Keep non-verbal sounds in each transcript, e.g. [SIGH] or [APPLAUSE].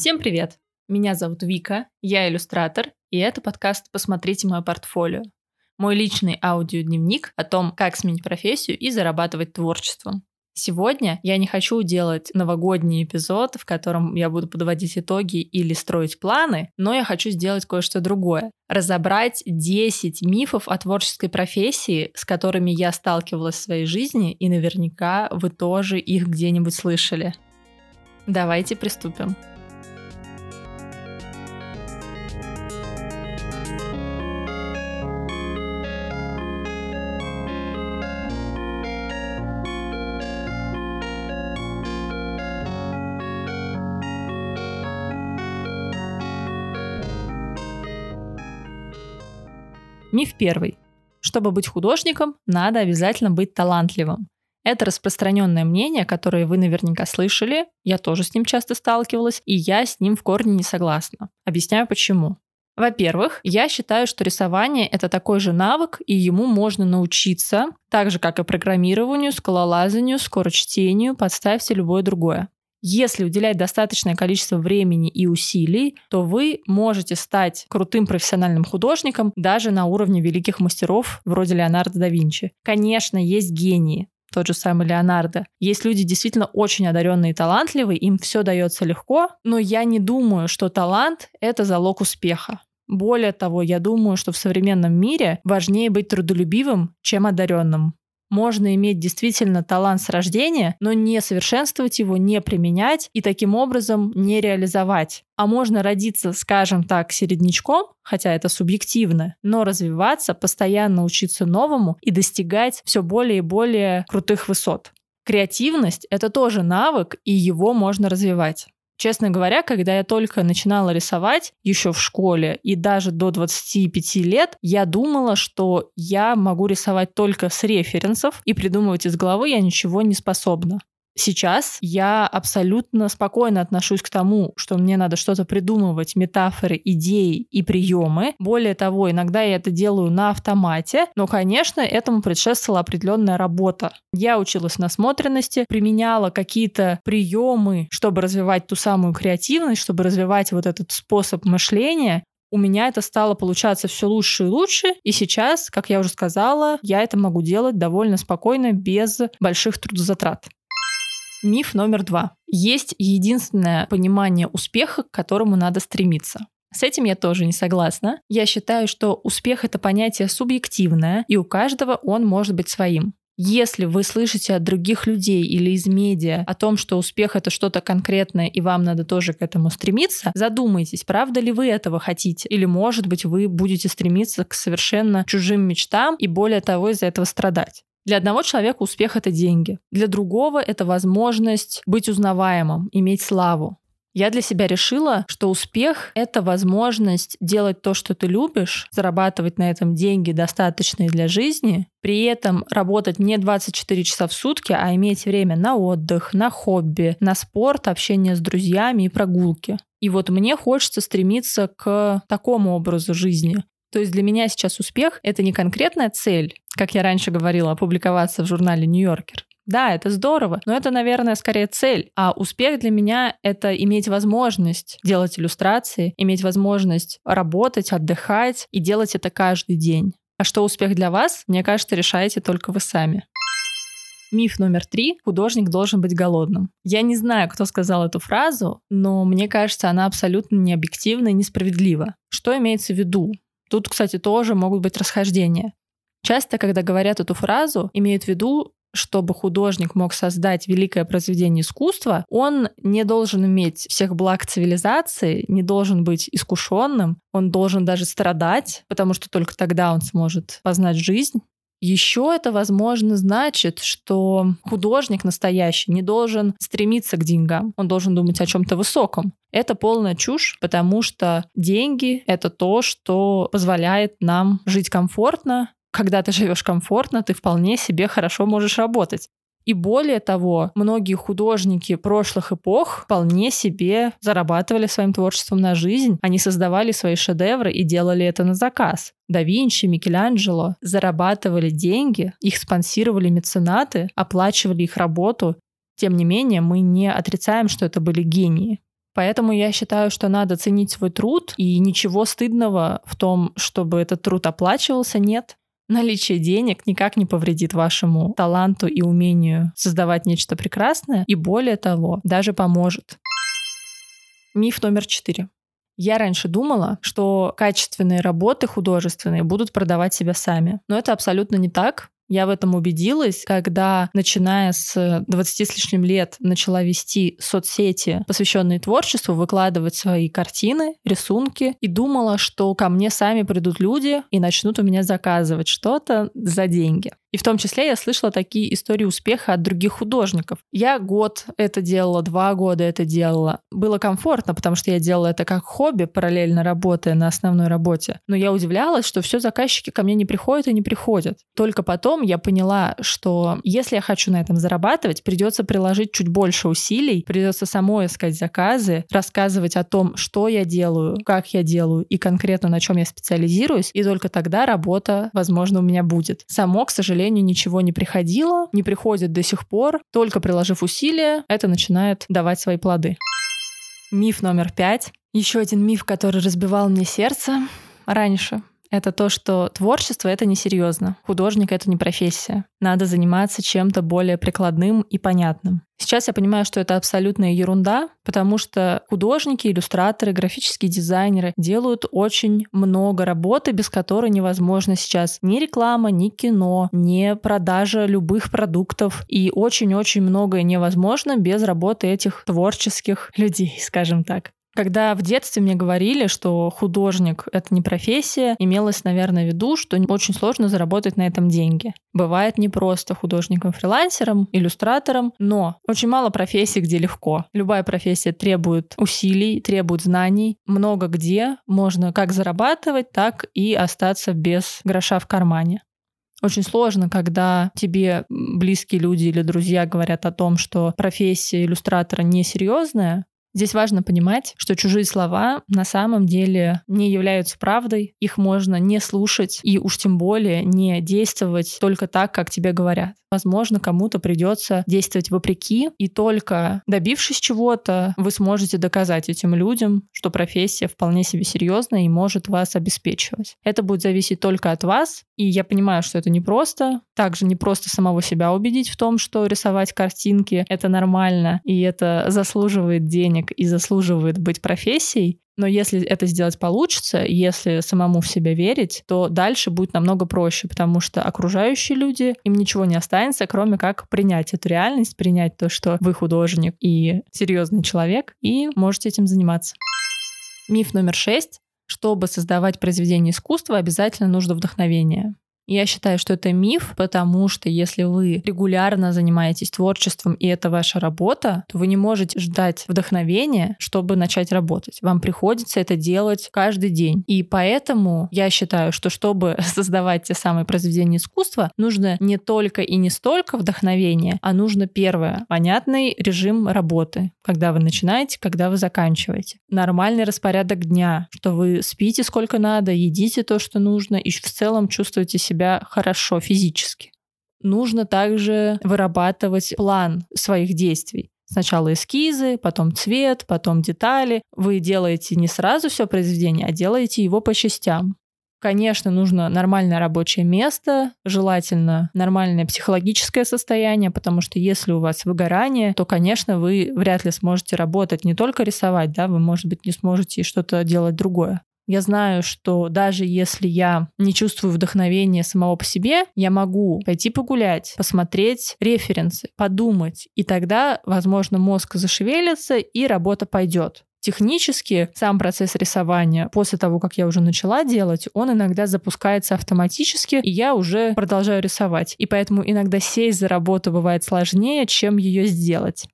Всем привет! Меня зовут Вика, я иллюстратор, и это подкаст «Посмотрите мое портфолио». Мой личный аудиодневник о том, как сменить профессию и зарабатывать творчеством. Сегодня я не хочу делать новогодний эпизод, в котором я буду подводить итоги или строить планы, но я хочу сделать кое-что другое. Разобрать 10 мифов о творческой профессии, с которыми я сталкивалась в своей жизни, и наверняка вы тоже их где-нибудь слышали. Давайте приступим. Миф первый. Чтобы быть художником, надо обязательно быть талантливым. Это распространенное мнение, которое вы наверняка слышали, я тоже с ним часто сталкивалась, и я с ним в корне не согласна. Объясняю почему. Во-первых, я считаю, что рисование — это такой же навык, и ему можно научиться, так же, как и программированию, скалолазанию, скорочтению, подставьте любое другое. Если уделять достаточное количество времени и усилий, то вы можете стать крутым профессиональным художником даже на уровне великих мастеров вроде Леонардо да Винчи. Конечно, есть гении, тот же самый Леонардо. Есть люди действительно очень одаренные и талантливые, им все дается легко, но я не думаю, что талант — это залог успеха. Более того, я думаю, что в современном мире важнее быть трудолюбивым, чем одаренным. Можно иметь действительно талант с рождения, но не совершенствовать его, не применять и таким образом не реализовать. А можно родиться, скажем так, середнячком, хотя это субъективно, но развиваться, постоянно учиться новому и достигать все более и более крутых высот. Креативность — это тоже навык, и его можно развивать. Честно говоря, когда я только начинала рисовать еще в школе и даже до 25 лет, я думала, что я могу рисовать только с референсов и придумывать из головы я ничего не способна. Сейчас я абсолютно спокойно отношусь к тому, что мне надо что-то придумывать, метафоры, идеи и приемы. Более того, иногда я это делаю на автомате, но, конечно, этому предшествовала определенная работа. Я училась насмотренности, применяла какие-то приемы, чтобы развивать ту самую креативность, чтобы развивать вот этот способ мышления, у меня это стало получаться все лучше и лучше, и сейчас, как я уже сказала, я это могу делать довольно спокойно, без больших трудозатрат. Миф номер два. Есть единственное понимание успеха, к которому надо стремиться. С этим я тоже не согласна. Я считаю, что успех — это понятие субъективное, и у каждого он может быть своим. Если вы слышите от других людей или из медиа о том, что успех это что-то конкретное и вам надо тоже к этому стремиться, задумайтесь, правда ли вы этого хотите. Или, может быть, вы будете стремиться к совершенно чужим мечтам и более того из-за этого страдать. Для одного человека успех — это деньги. Для другого — это возможность быть узнаваемым, иметь славу. Я для себя решила, что успех — это возможность делать то, что ты любишь, зарабатывать на этом деньги, достаточные для жизни, при этом работать не 24 часа в сутки, а иметь время на отдых, на хобби, на спорт, общение с друзьями и прогулки. И вот мне хочется стремиться к такому образу жизни. То есть для меня сейчас успех — это не конкретная цель, как я раньше говорила, опубликоваться в журнале «Нью-Йоркер». Да, это здорово, но это, наверное, скорее цель. А успех для меня — это иметь возможность делать иллюстрации, иметь возможность работать, отдыхать и делать это каждый день. А что успех для вас, мне кажется, решаете только вы сами. Миф номер три. Художник должен быть голодным. Я не знаю, кто сказал эту фразу, но мне кажется, она абсолютно необъективна и несправедлива. Что имеется в виду? Тут, кстати, тоже могут быть расхождения. Часто, когда говорят эту фразу, имеют в виду, чтобы художник мог создать великое произведение искусства, он не должен иметь всех благ цивилизации, не должен быть искушенным, он должен даже страдать, потому что только тогда он сможет познать жизнь. Еще это, возможно, значит, что художник настоящий не должен стремиться к деньгам, он должен думать о чем-то высоком. Это полная чушь, потому что деньги — это то, что позволяет нам жить комфортно. Когда ты живешь комфортно, ты вполне себе хорошо можешь работать. И более того, многие художники прошлых эпох вполне себе зарабатывали своим творчеством на жизнь. Они создавали свои шедевры и делали это на заказ. Да Винчи, Микеланджело зарабатывали деньги, их спонсировали меценаты, оплачивали их работу. Тем не менее, мы не отрицаем, что это были гении. Поэтому я считаю, что надо ценить свой труд, и ничего стыдного в том, чтобы этот труд оплачивался, нет. Наличие денег никак не повредит вашему таланту и умению создавать нечто прекрасное, и более того, даже поможет. Миф номер четыре. Я раньше думала, что качественные работы художественные будут продавать себя сами. Но это абсолютно не так. Я в этом убедилась, когда, начиная с 20 с лишним лет, начала вести соцсети, посвященные творчеству, выкладывать свои картины, рисунки, и думала, что ко мне сами придут люди и начнут у меня заказывать что-то за деньги. И в том числе я слышала такие истории успеха от других художников. Я год это делала, два года это делала. Было комфортно, потому что я делала это как хобби, параллельно работая на основной работе. Но я удивлялась, что все заказчики ко мне не приходят и не приходят. Только потом я поняла, что если я хочу на этом зарабатывать, придется приложить чуть больше усилий, придется самой искать заказы, рассказывать о том, что я делаю, как я делаю и конкретно на чем я специализируюсь, и только тогда работа, возможно, у меня будет. Само, к сожалению, сожалению, ничего не приходило, не приходит до сих пор. Только приложив усилия, это начинает давать свои плоды. Миф номер пять. Еще один миф, который разбивал мне сердце раньше это то, что творчество — это несерьезно. Художник — это не профессия. Надо заниматься чем-то более прикладным и понятным. Сейчас я понимаю, что это абсолютная ерунда, потому что художники, иллюстраторы, графические дизайнеры делают очень много работы, без которой невозможно сейчас ни реклама, ни кино, ни продажа любых продуктов. И очень-очень многое невозможно без работы этих творческих людей, скажем так. Когда в детстве мне говорили, что художник — это не профессия, имелось, наверное, в виду, что очень сложно заработать на этом деньги. Бывает не просто художником-фрилансером, иллюстратором, но очень мало профессий, где легко. Любая профессия требует усилий, требует знаний. Много где можно как зарабатывать, так и остаться без гроша в кармане. Очень сложно, когда тебе близкие люди или друзья говорят о том, что профессия иллюстратора несерьезная, Здесь важно понимать, что чужие слова на самом деле не являются правдой, их можно не слушать и уж тем более не действовать только так, как тебе говорят. Возможно, кому-то придется действовать вопреки, и только добившись чего-то, вы сможете доказать этим людям, что профессия вполне себе серьезная и может вас обеспечивать. Это будет зависеть только от вас, и я понимаю, что это непросто. Также не просто самого себя убедить в том, что рисовать картинки — это нормально, и это заслуживает денег и заслуживает быть профессией. Но если это сделать получится, если самому в себя верить, то дальше будет намного проще, потому что окружающие люди, им ничего не останется, кроме как принять эту реальность, принять то, что вы художник и серьезный человек, и можете этим заниматься. Миф номер шесть. Чтобы создавать произведение искусства, обязательно нужно вдохновение. Я считаю, что это миф, потому что если вы регулярно занимаетесь творчеством, и это ваша работа, то вы не можете ждать вдохновения, чтобы начать работать. Вам приходится это делать каждый день. И поэтому я считаю, что чтобы [LAUGHS] создавать те самые произведения искусства, нужно не только и не столько вдохновения, а нужно первое — понятный режим работы, когда вы начинаете, когда вы заканчиваете. Нормальный распорядок дня, что вы спите сколько надо, едите то, что нужно, и в целом чувствуете себя себя хорошо физически. Нужно также вырабатывать план своих действий. Сначала эскизы, потом цвет, потом детали. Вы делаете не сразу все произведение, а делаете его по частям. Конечно, нужно нормальное рабочее место, желательно нормальное психологическое состояние, потому что если у вас выгорание, то, конечно, вы вряд ли сможете работать, не только рисовать, да, вы, может быть, не сможете что-то делать другое. Я знаю, что даже если я не чувствую вдохновения самого по себе, я могу пойти погулять, посмотреть референсы, подумать, и тогда, возможно, мозг зашевелится и работа пойдет. Технически сам процесс рисования, после того, как я уже начала делать, он иногда запускается автоматически, и я уже продолжаю рисовать. И поэтому иногда сесть за работу бывает сложнее, чем ее сделать.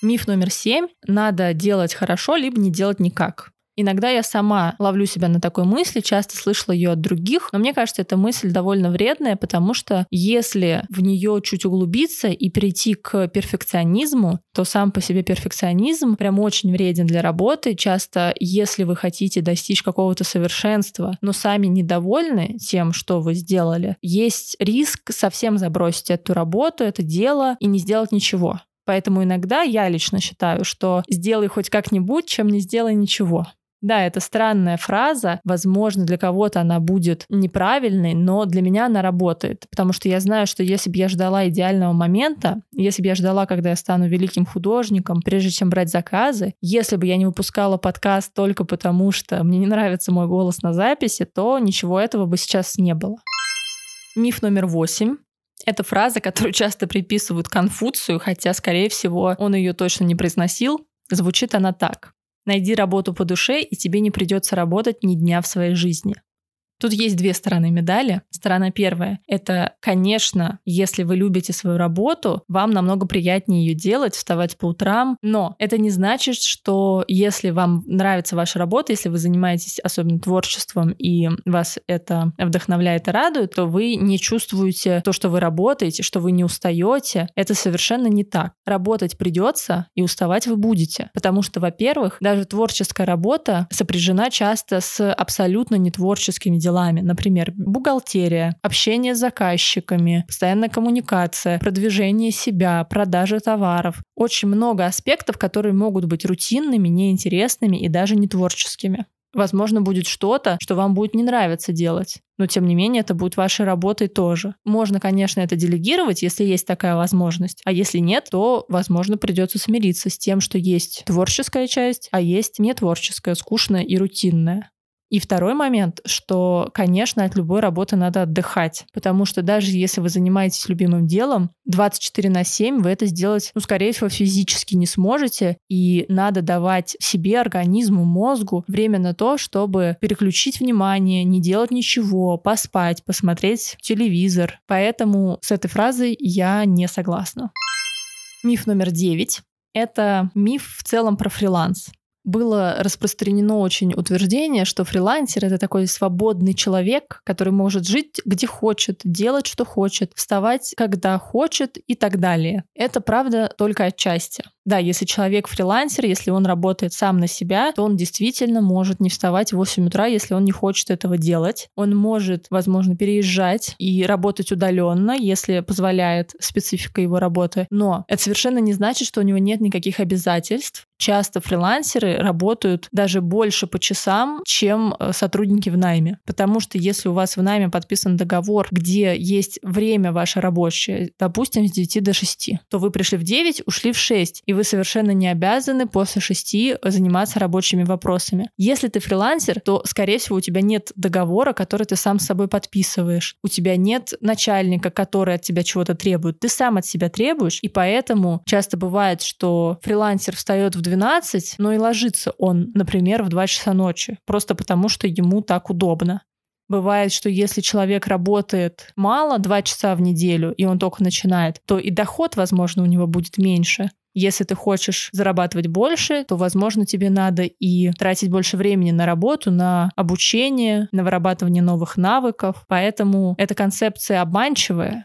Миф номер семь. Надо делать хорошо, либо не делать никак. Иногда я сама ловлю себя на такой мысли, часто слышала ее от других, но мне кажется, эта мысль довольно вредная, потому что если в нее чуть углубиться и перейти к перфекционизму, то сам по себе перфекционизм прям очень вреден для работы. Часто, если вы хотите достичь какого-то совершенства, но сами недовольны тем, что вы сделали, есть риск совсем забросить эту работу, это дело и не сделать ничего. Поэтому иногда я лично считаю, что сделай хоть как-нибудь, чем не сделай ничего. Да, это странная фраза. Возможно, для кого-то она будет неправильной, но для меня она работает. Потому что я знаю, что если бы я ждала идеального момента, если бы я ждала, когда я стану великим художником, прежде чем брать заказы, если бы я не выпускала подкаст только потому, что мне не нравится мой голос на записи, то ничего этого бы сейчас не было. Миф номер восемь. Это фраза, которую часто приписывают Конфуцию, хотя, скорее всего, он ее точно не произносил. Звучит она так. Найди работу по душе, и тебе не придется работать ни дня в своей жизни. Тут есть две стороны медали. Сторона первая — это, конечно, если вы любите свою работу, вам намного приятнее ее делать, вставать по утрам, но это не значит, что если вам нравится ваша работа, если вы занимаетесь особенно творчеством и вас это вдохновляет и радует, то вы не чувствуете то, что вы работаете, что вы не устаете. Это совершенно не так. Работать придется, и уставать вы будете. Потому что, во-первых, даже творческая работа сопряжена часто с абсолютно нетворческими делами. Например, бухгалтерия, общение с заказчиками, постоянная коммуникация, продвижение себя, продажа товаров. Очень много аспектов, которые могут быть рутинными, неинтересными и даже не творческими. Возможно, будет что-то, что вам будет не нравиться делать. Но, тем не менее, это будет вашей работой тоже. Можно, конечно, это делегировать, если есть такая возможность. А если нет, то, возможно, придется смириться с тем, что есть творческая часть, а есть нетворческая, скучная и рутинная. И второй момент, что, конечно, от любой работы надо отдыхать, потому что даже если вы занимаетесь любимым делом, 24 на 7 вы это сделать, ну, скорее всего, физически не сможете, и надо давать себе, организму, мозгу время на то, чтобы переключить внимание, не делать ничего, поспать, посмотреть телевизор. Поэтому с этой фразой я не согласна. Миф номер девять — это миф в целом про фриланс было распространено очень утверждение, что фрилансер — это такой свободный человек, который может жить где хочет, делать что хочет, вставать когда хочет и так далее. Это правда только отчасти. Да, если человек фрилансер, если он работает сам на себя, то он действительно может не вставать в 8 утра, если он не хочет этого делать. Он может, возможно, переезжать и работать удаленно, если позволяет специфика его работы. Но это совершенно не значит, что у него нет никаких обязательств. Часто фрилансеры работают даже больше по часам, чем э, сотрудники в найме. Потому что если у вас в найме подписан договор, где есть время ваше рабочее, допустим, с 9 до 6, то вы пришли в 9, ушли в 6, и вы совершенно не обязаны после шести заниматься рабочими вопросами. Если ты фрилансер, то, скорее всего, у тебя нет договора, который ты сам с собой подписываешь. У тебя нет начальника, который от тебя чего-то требует. Ты сам от себя требуешь, и поэтому часто бывает, что фрилансер встает в 12, но и ложится он, например, в 2 часа ночи, просто потому что ему так удобно. Бывает, что если человек работает мало, два часа в неделю, и он только начинает, то и доход, возможно, у него будет меньше. Если ты хочешь зарабатывать больше, то, возможно, тебе надо и тратить больше времени на работу, на обучение, на вырабатывание новых навыков. Поэтому эта концепция обманчивая.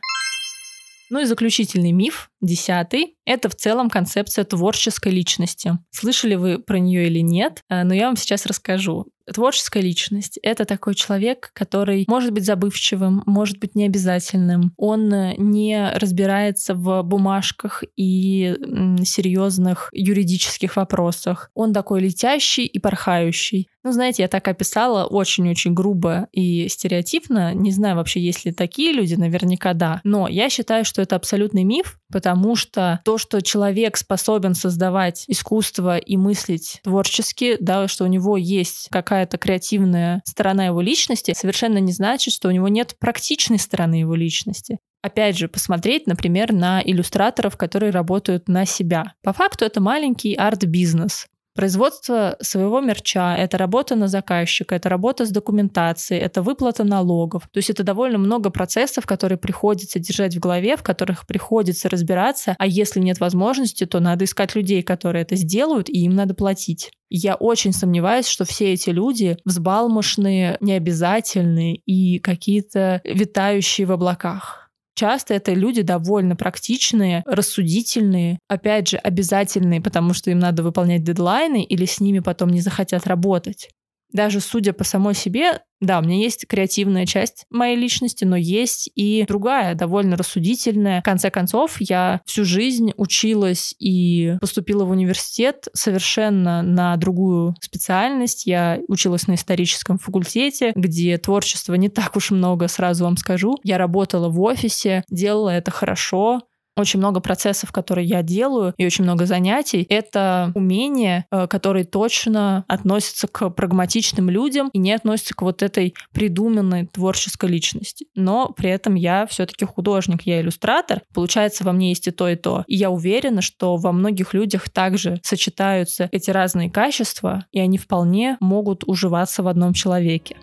Ну и заключительный миф, десятый, это в целом концепция творческой личности. Слышали вы про нее или нет, э, но я вам сейчас расскажу. Творческая личность — это такой человек, который может быть забывчивым, может быть необязательным. Он э, не разбирается в бумажках и серьезных юридических вопросах. Он такой летящий и порхающий. Ну, знаете, я так описала очень-очень грубо и стереотипно. Не знаю вообще, есть ли такие люди, наверняка да. Но я считаю, что это абсолютный миф, потому что то, что человек способен создавать искусство и мыслить творчески, да, что у него есть какая-то креативная сторона его личности, совершенно не значит, что у него нет практичной стороны его личности опять же, посмотреть, например, на иллюстраторов, которые работают на себя. По факту это маленький арт-бизнес. Производство своего мерча — это работа на заказчика, это работа с документацией, это выплата налогов. То есть это довольно много процессов, которые приходится держать в голове, в которых приходится разбираться, а если нет возможности, то надо искать людей, которые это сделают, и им надо платить. Я очень сомневаюсь, что все эти люди взбалмошные, необязательные и какие-то витающие в облаках. Часто это люди довольно практичные, рассудительные, опять же, обязательные, потому что им надо выполнять дедлайны или с ними потом не захотят работать. Даже судя по самой себе, да, у меня есть креативная часть моей личности, но есть и другая, довольно рассудительная. В конце концов, я всю жизнь училась и поступила в университет совершенно на другую специальность. Я училась на историческом факультете, где творчества не так уж много, сразу вам скажу. Я работала в офисе, делала это хорошо, очень много процессов, которые я делаю, и очень много занятий. Это умения, э, которые точно относятся к прагматичным людям и не относятся к вот этой придуманной творческой личности. Но при этом я все-таки художник, я иллюстратор. Получается, во мне есть и то, и то. И я уверена, что во многих людях также сочетаются эти разные качества, и они вполне могут уживаться в одном человеке.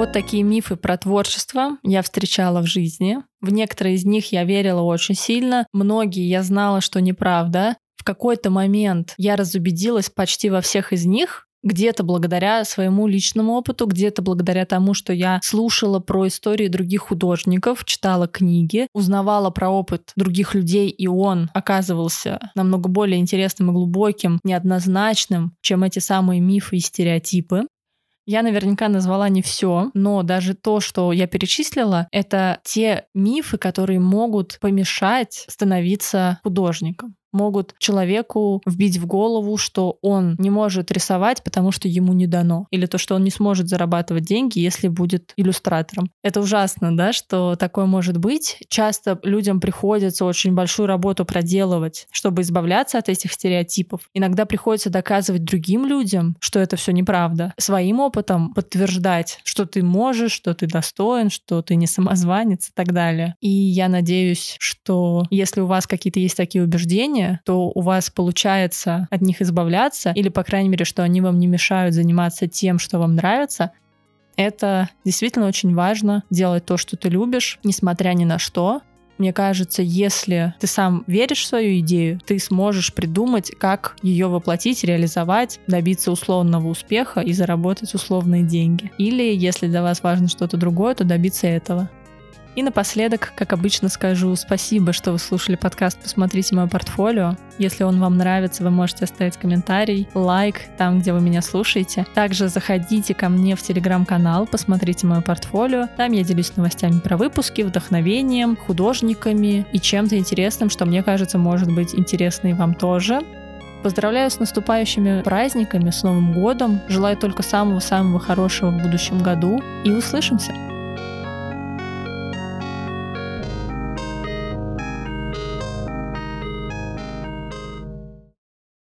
Вот такие мифы про творчество я встречала в жизни. В некоторые из них я верила очень сильно. Многие я знала, что неправда. В какой-то момент я разубедилась почти во всех из них, где-то благодаря своему личному опыту, где-то благодаря тому, что я слушала про истории других художников, читала книги, узнавала про опыт других людей, и он оказывался намного более интересным и глубоким, неоднозначным, чем эти самые мифы и стереотипы. Я наверняка назвала не все, но даже то, что я перечислила, это те мифы, которые могут помешать становиться художником могут человеку вбить в голову, что он не может рисовать, потому что ему не дано. Или то, что он не сможет зарабатывать деньги, если будет иллюстратором. Это ужасно, да, что такое может быть. Часто людям приходится очень большую работу проделывать, чтобы избавляться от этих стереотипов. Иногда приходится доказывать другим людям, что это все неправда. Своим опытом подтверждать, что ты можешь, что ты достоин, что ты не самозванец и так далее. И я надеюсь, что если у вас какие-то есть такие убеждения, желание, то у вас получается от них избавляться, или, по крайней мере, что они вам не мешают заниматься тем, что вам нравится, это действительно очень важно делать то, что ты любишь, несмотря ни на что. Мне кажется, если ты сам веришь в свою идею, ты сможешь придумать, как ее воплотить, реализовать, добиться условного успеха и заработать условные деньги. Или, если для вас важно что-то другое, то добиться этого. И напоследок, как обычно, скажу спасибо, что вы слушали подкаст «Посмотрите мое портфолио». Если он вам нравится, вы можете оставить комментарий, лайк там, где вы меня слушаете. Также заходите ко мне в телеграм-канал «Посмотрите мое портфолио». Там я делюсь новостями про выпуски, вдохновением, художниками и чем-то интересным, что мне кажется может быть интересно и вам тоже. Поздравляю с наступающими праздниками, с Новым годом. Желаю только самого-самого хорошего в будущем году. И услышимся!